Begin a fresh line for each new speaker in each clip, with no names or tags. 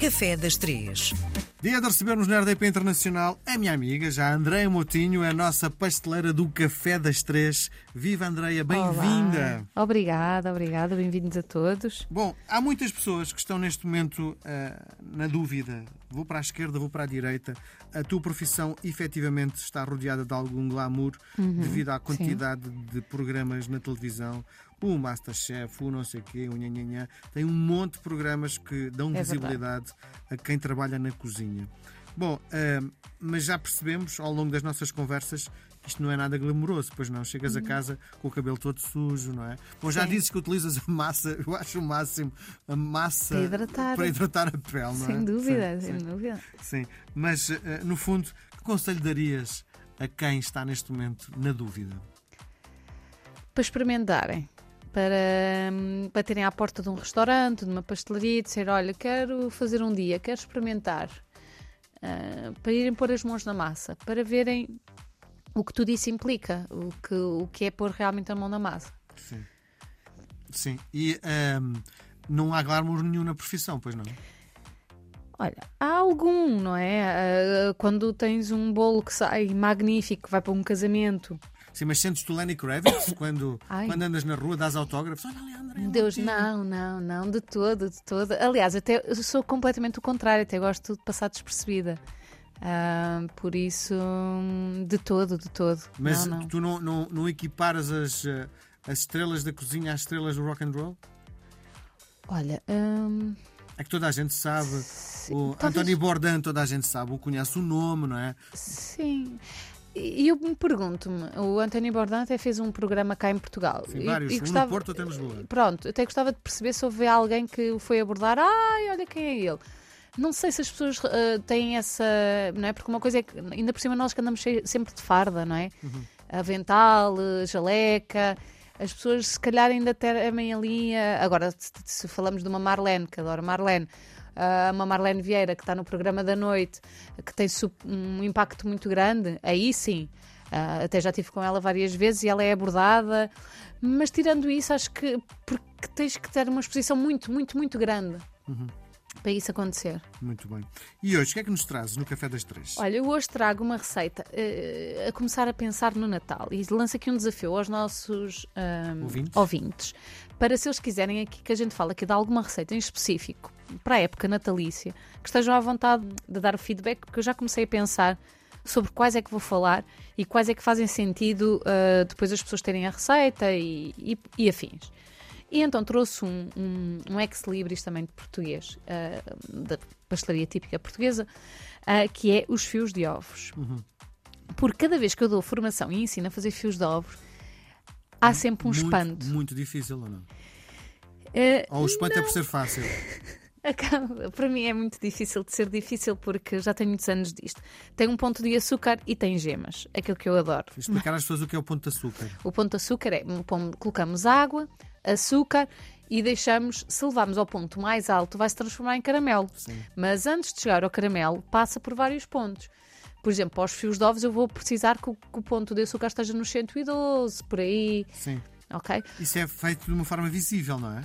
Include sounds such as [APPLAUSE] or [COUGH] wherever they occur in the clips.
Café das Três.
Dia de recebermos na RDP Internacional a minha amiga, já Andréia Motinho, a nossa pasteleira do Café das Três. Viva Andréia, bem-vinda!
Obrigada, obrigada, bem-vindos a todos.
Bom, há muitas pessoas que estão neste momento uh, na dúvida. Vou para a esquerda, vou para a direita. A tua profissão efetivamente está rodeada de algum glamour
Uhum,
devido à quantidade de programas na televisão. O Masterchef, o não sei quê, o nhanhanhã. Tem um monte de programas que dão
É
visibilidade a quem trabalha na cozinha. Bom, uh, mas já percebemos ao longo das nossas conversas que isto não é nada glamouroso, pois não. Chegas a casa com o cabelo todo sujo, não é? Bom, já
Uhum. Sim.
dizes que utilizas a massa, eu acho o máximo, a massa
Para hidratar.
para hidratar a pele, não é?
Sem dúvida,
Sim,
sem dúvida.
sim. Mas, eh, no fundo, que conselho darias a quem está neste momento na dúvida?
Para experimentarem, para, hum, para terem à porta de um restaurante, de uma pastelaria e dizer: Olha, quero fazer um dia, quero experimentar. Ah, para irem pôr as mãos na massa, para verem o que tudo isso implica, o que, o que é pôr realmente a mão na massa.
Sim. Sim. E ehm, não há glamour nenhum na profissão, pois não?
Olha, há algum, não é? Ah, quando tens um bolo que sai magnífico, que vai para um casamento,
Sim, mas sentes tu Lenny Kravitz [COUGHS] quando,
Ai.
quando andas na rua, dás autógrafos? Olha ali, André.
Deus, não, não, não, de todo, de todo. Aliás, até eu sou completamente o contrário, até gosto de passar despercebida. Ah, por isso, de todo, de todo.
Mas
não, não.
tu não, não, não equiparas as, eh, as estrelas da cozinha às estrelas do rock and roll?
Olha, hum,
É que toda a gente sabe. O
talvez-
António Bourdain, toda a gente sabe, o conhece o nome, não é?
sim. E eu me pergunto-me, o António Bourdain até fez um programa cá em Portugal.
Sim,
E-
vários.
e
Um
gostava-
no Porto, em Lisboa.
Pronto, até gostava de perceber se houve alguém que o foi abordar. Ai, olha quem é ele. Não sei se as pessoas ah, têm essa. Não é? Porque uma coisa é que, ainda por cima, nós que andamos sempre de farda, não é? Avental, eh, jaleca. As pessoas, se calhar, ainda temem ali. ah, Agora, se, se falamos de uma Marlene, que adoro Marlene, ah, uma Marlene Vieira que está no programa da noite, que tem um impacto muito grande, aí sim. Ah, até já estive com ela várias vezes e ela é abordada, mas tirando isso, acho que porque tens que ter uma exposição muito, muito, muito grande para isso acontecer.
Muito bem. E hoje, o que é que nos trazes no Café das Três?
Olha, eu hoje trago uma receita eh, a começar a pensar no Natal e lanço aqui um desafio aos nossos ahm,
Ouvintes?
ouvintes, para se eles quiserem aqui que a gente fale aqui de alguma receita em específico para a época natalícia, que estejam à vontade de dar o feedback, porque eu já comecei a pensar sobre quais é que vou falar e quais é que fazem sentido ah, depois as pessoas terem a receita e, e, e afins. E então trouxe um, um, um ex-libris também de português, ah, da pastelaria típica portuguesa, ah, que é os fios de ovos. Porque cada vez que eu dou formação e ensino a fazer fios de ovos, há sempre um
muito,
espanto.
Muito difícil, ou não?
Ah,
Ou o espanto é por ser fácil? [LAUGHS]
Acaba- Para mim é muito difícil de ser difícil porque já tenho muitos anos disto. Tem um ponto de açúcar e tem gemas, aquilo que eu adoro.
Explicar às pessoas o que é o ponto de açúcar.
O ponto de açúcar é colocamos água, açúcar e deixamos, se levarmos ao ponto mais alto, vai se transformar em caramelo.
Sim.
Mas antes de chegar ao caramelo, passa por vários pontos. Por exemplo, para os fios de ovos, eu vou precisar que o, que o ponto de açúcar esteja nos 112, por aí,
Sim.
ok?
Isso é feito de uma forma visível, não é?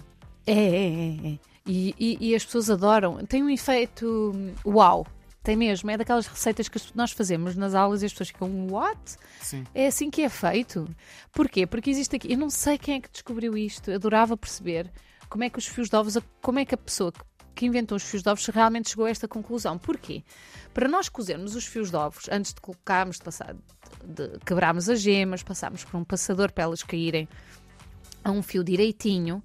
É, é, é. é. E, e- e as pessoas adoram. Tem um efeito hum, uau. Tem mesmo. É daquelas receitas que nós fazemos nas aulas e as pessoas ficam, what?
Sim.
É assim que é feito. Porquê? Porque existe aqui. Eu não sei quem é que descobriu isto. Eu adorava perceber como é que os fios de ovos, como é que a pessoa que, que inventou os fios de ovos realmente chegou a esta conclusão. Porquê? Para nós cozermos os fios de ovos, antes de colocarmos, de passar, de, de quebrarmos as gemas, passarmos por um passador para elas caírem a um fio direitinho,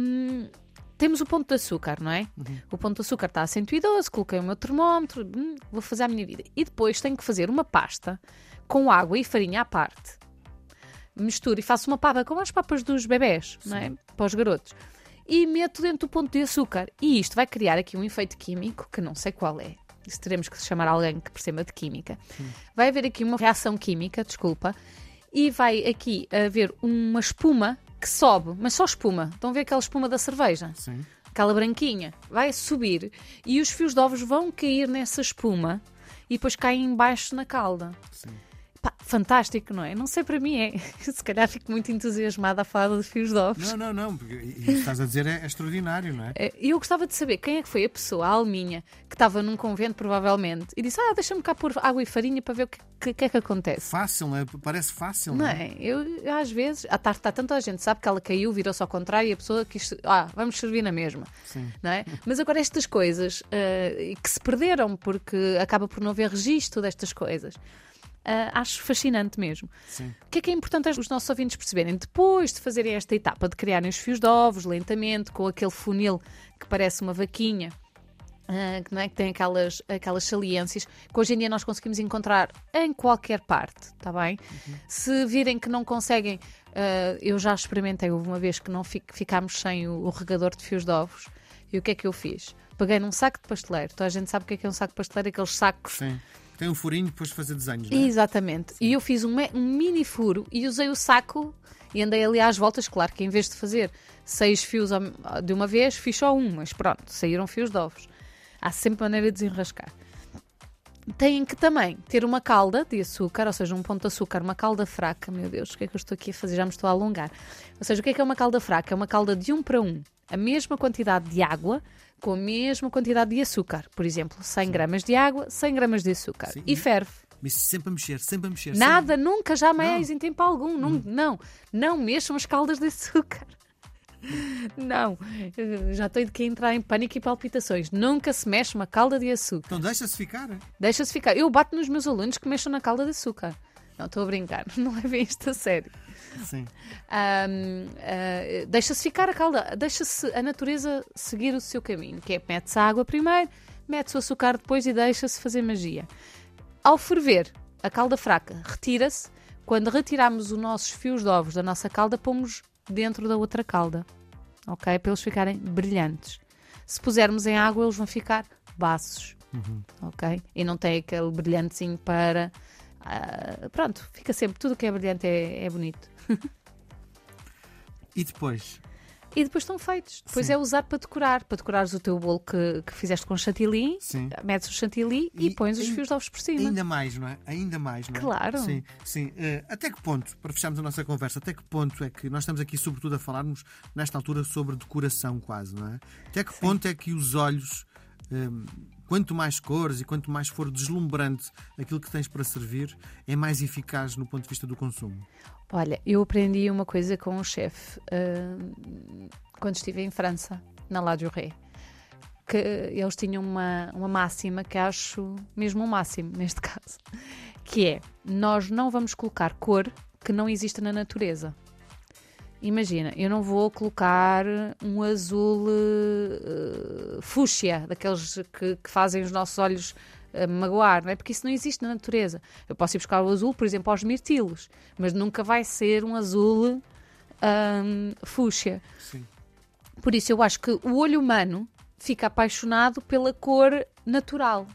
hum, temos o ponto de açúcar, não é? O ponto de açúcar está a 112, coloquei o meu termómetro, hum, vou fazer a minha vida. E depois tenho que fazer uma pasta com água e farinha à parte. Misturo e faço uma papa como as papas dos bebés, não é? Para os garotos. E meto dentro do ponto de açúcar. E isto vai criar aqui um efeito químico que não sei qual é. Isso teremos que chamar alguém que perceba de química. Vai haver aqui uma reação química, desculpa, e vai aqui haver uma espuma que sobe, mas só espuma. Estão a ver aquela espuma da cerveja?
Sim.
Aquela branquinha. Vai subir e os fios de ovos vão cair nessa espuma e depois caem embaixo na calda.
Sim.
Fantástico, não é? Não sei para mim, é. [LAUGHS] Se calhar fico muito entusiasmada a falar de fios de ovos.
Não, não, não, porque isso que estás a dizer é, é extraordinário, não é?
É, E eu gostava de saber quem é que foi a pessoa, a alminha, que estava num convento, provavelmente, e disse: Ah, deixa-me cá pôr água e farinha para ver o que, que, que é que acontece.
Fácil, não é? Parece fácil,
Não é? Eu, às vezes, à tarde está tanta gente, sabe que ela caiu, virou-se ao contrário e a pessoa quis. Ah, vamos servir na mesma.
Sim.
Não é? Mas agora estas coisas eh, que se perderam porque acaba por não haver registro destas coisas. Eh, acho fascinante mesmo.
Sim.
O que é que é importante os nossos ouvintes perceberem? Depois de fazerem esta etapa de criarem os fios de ovos lentamente, com aquele funil que parece uma vaquinha, que, não é? que tem aquelas, aquelas saliências, que hoje em dia nós conseguimos encontrar em qualquer parte, está bem? Se virem que não conseguem, ah, eu já experimentei, houve uma vez que não fi- ficámos sem o, o regador de fios de ovos, e o que é que eu fiz? Peguei num saco de pasteleiro, toda a gente sabe o que é que é um saco de pasteleiro, aqueles sacos
Sim. Tem um furinho depois de fazer desenhos, não é?
Exatamente. E eu fiz um, um mini furo e usei o saco e andei ali às voltas. Claro que em vez de fazer seis fios de uma vez, fiz só um, mas pronto, saíram fios de ovos. Há sempre maneira de desenrascar. Têm que também ter uma calda de açúcar, ou seja, um ponto de açúcar, uma calda fraca. Meu Deus, o que é que eu estou aqui a fazer? Já me estou a alongar. Ou seja, o que é que é uma calda fraca? É uma calda de um para um. A mesma quantidade de água com a mesma quantidade de açúcar. Por exemplo, 100 gramas de água, 100 gramas de açúcar.
Sim.
E ferve.
Mas sempre a mexer, sempre a mexer.
Nada, nunca, jamais,
Não.
em tempo algum. Não, não, não mexam as caldas de açúcar. [LAUGHS] Não, já estou de que entrar em pânico e palpitações. Nunca se mexe uma calda de açúcar.
Então deixa-se ficar.
Deixa-se ficar. Eu bato nos meus alunos que mexam na calda de açúcar. Não, estou a brincar. [LAUGHS] Não levem isto a sério.
Sim.
Ahm, ah, deixa-se ficar a calda, deixa-se a natureza seguir o seu caminho, que é mete-se a água primeiro, mete-se o açúcar depois e deixa-se fazer magia. Ao ferver, a calda fraca retira-se. Quando retirarmos os nossos fios de ovos da nossa calda, pomos dentro da outra calda, ok? Para eles ficarem brilhantes. Se pusermos em água, eles vão ficar baços, ok? E não tem aquele brilhantezinho para. Ah, pronto, fica sempre. Tudo que é brilhante é- é bonito.
E depois?
E depois estão feitos. Depois
Sim.
é usar para decorar. Para decorares o teu bolo que, que fizeste com chantilly,
Sim.
metes o chantilly e,
E-
pões os fios de ovos por cima.
Ainda mais, não é? Ainda mais, não é?
Claro.
Sim, sim. Eh, até que ponto, para fecharmos a nossa conversa, até que ponto é que nós estamos aqui, sobretudo, a falarmos nesta altura sobre decoração, quase, não é? Até que ponto é que os olhos, eh, quanto mais cores e quanto mais for deslumbrante aquilo que tens para servir, é mais eficaz no ponto de vista do consumo?
Olha, eu aprendi uma coisa com um chefe ah, quando estive em França, na La Durée. Que eles tinham uma, uma máxima que acho mesmo um máximo [LAUGHS] neste caso, que é nós não vamos colocar cor que não exista na natureza. Imagina, eu não vou colocar um azul eh, fúcsia, daqueles que, que fazem os nossos olhos eh, magoar, não é? Porque isso não existe na natureza. Eu posso ir buscar o azul, por exemplo, aos mirtilos, mas nunca vai ser um azul fúcsia.
Sim.
Por isso, eu acho que o olho humano fica apaixonado pela cor natural.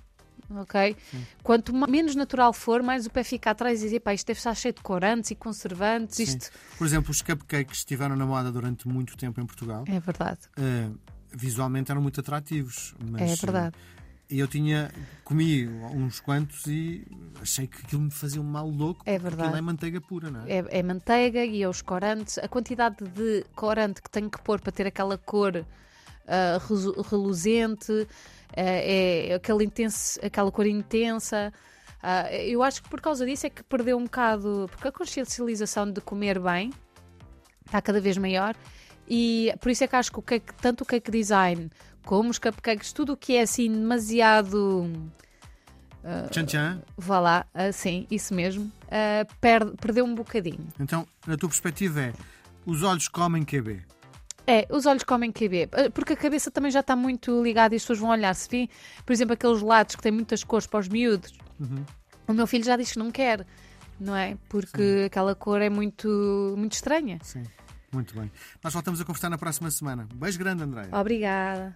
Ok? Quanto ma- menos natural for, mais o pé fica atrás e dizer, pá, isto deve estar cheio de corantes e conservantes.
Sim.
Isto
Por exemplo, os cupcakes estiveram na moda durante muito tempo em Portugal.
é verdade.
eh, visualmente eram muito atrativos. Mas,
É verdade.
E eu tinha, comi uns quantos e achei que aquilo me fazia um mal louco.
É verdade.
Aquilo é manteiga pura, não é?
É, é manteiga e é os corantes. A quantidade de corante que tenho que pôr para ter aquela cor resu- reluzente, é, aquele intenso, aquela cor intensa. Ah, eu acho que por causa disso é que perdeu um bocado, porque a consciencialização de comer bem está cada vez maior e por isso é que acho que o cake, tanto o cake design como os cupcakes, tudo o que é assim demasiado
Tchan tchan.
vá lá, assim, isso mesmo, ah, perde- perdeu um bocadinho.
Então, na tua perspectiva é os olhos comem QB.
É, os olhos comem QB, eh, porque a cabeça também já está muito ligada e as pessoas vão olhar. Se vir, por exemplo, aqueles lados que têm muitas cores para os miúdos,
Uhum.
o meu filho já diz que não quer, não é? Porque aquela cor é muito, muito estranha.
Sim, muito bem. Nós voltamos a conversar na próxima semana. Um beijo grande, Andréia.
Obrigada.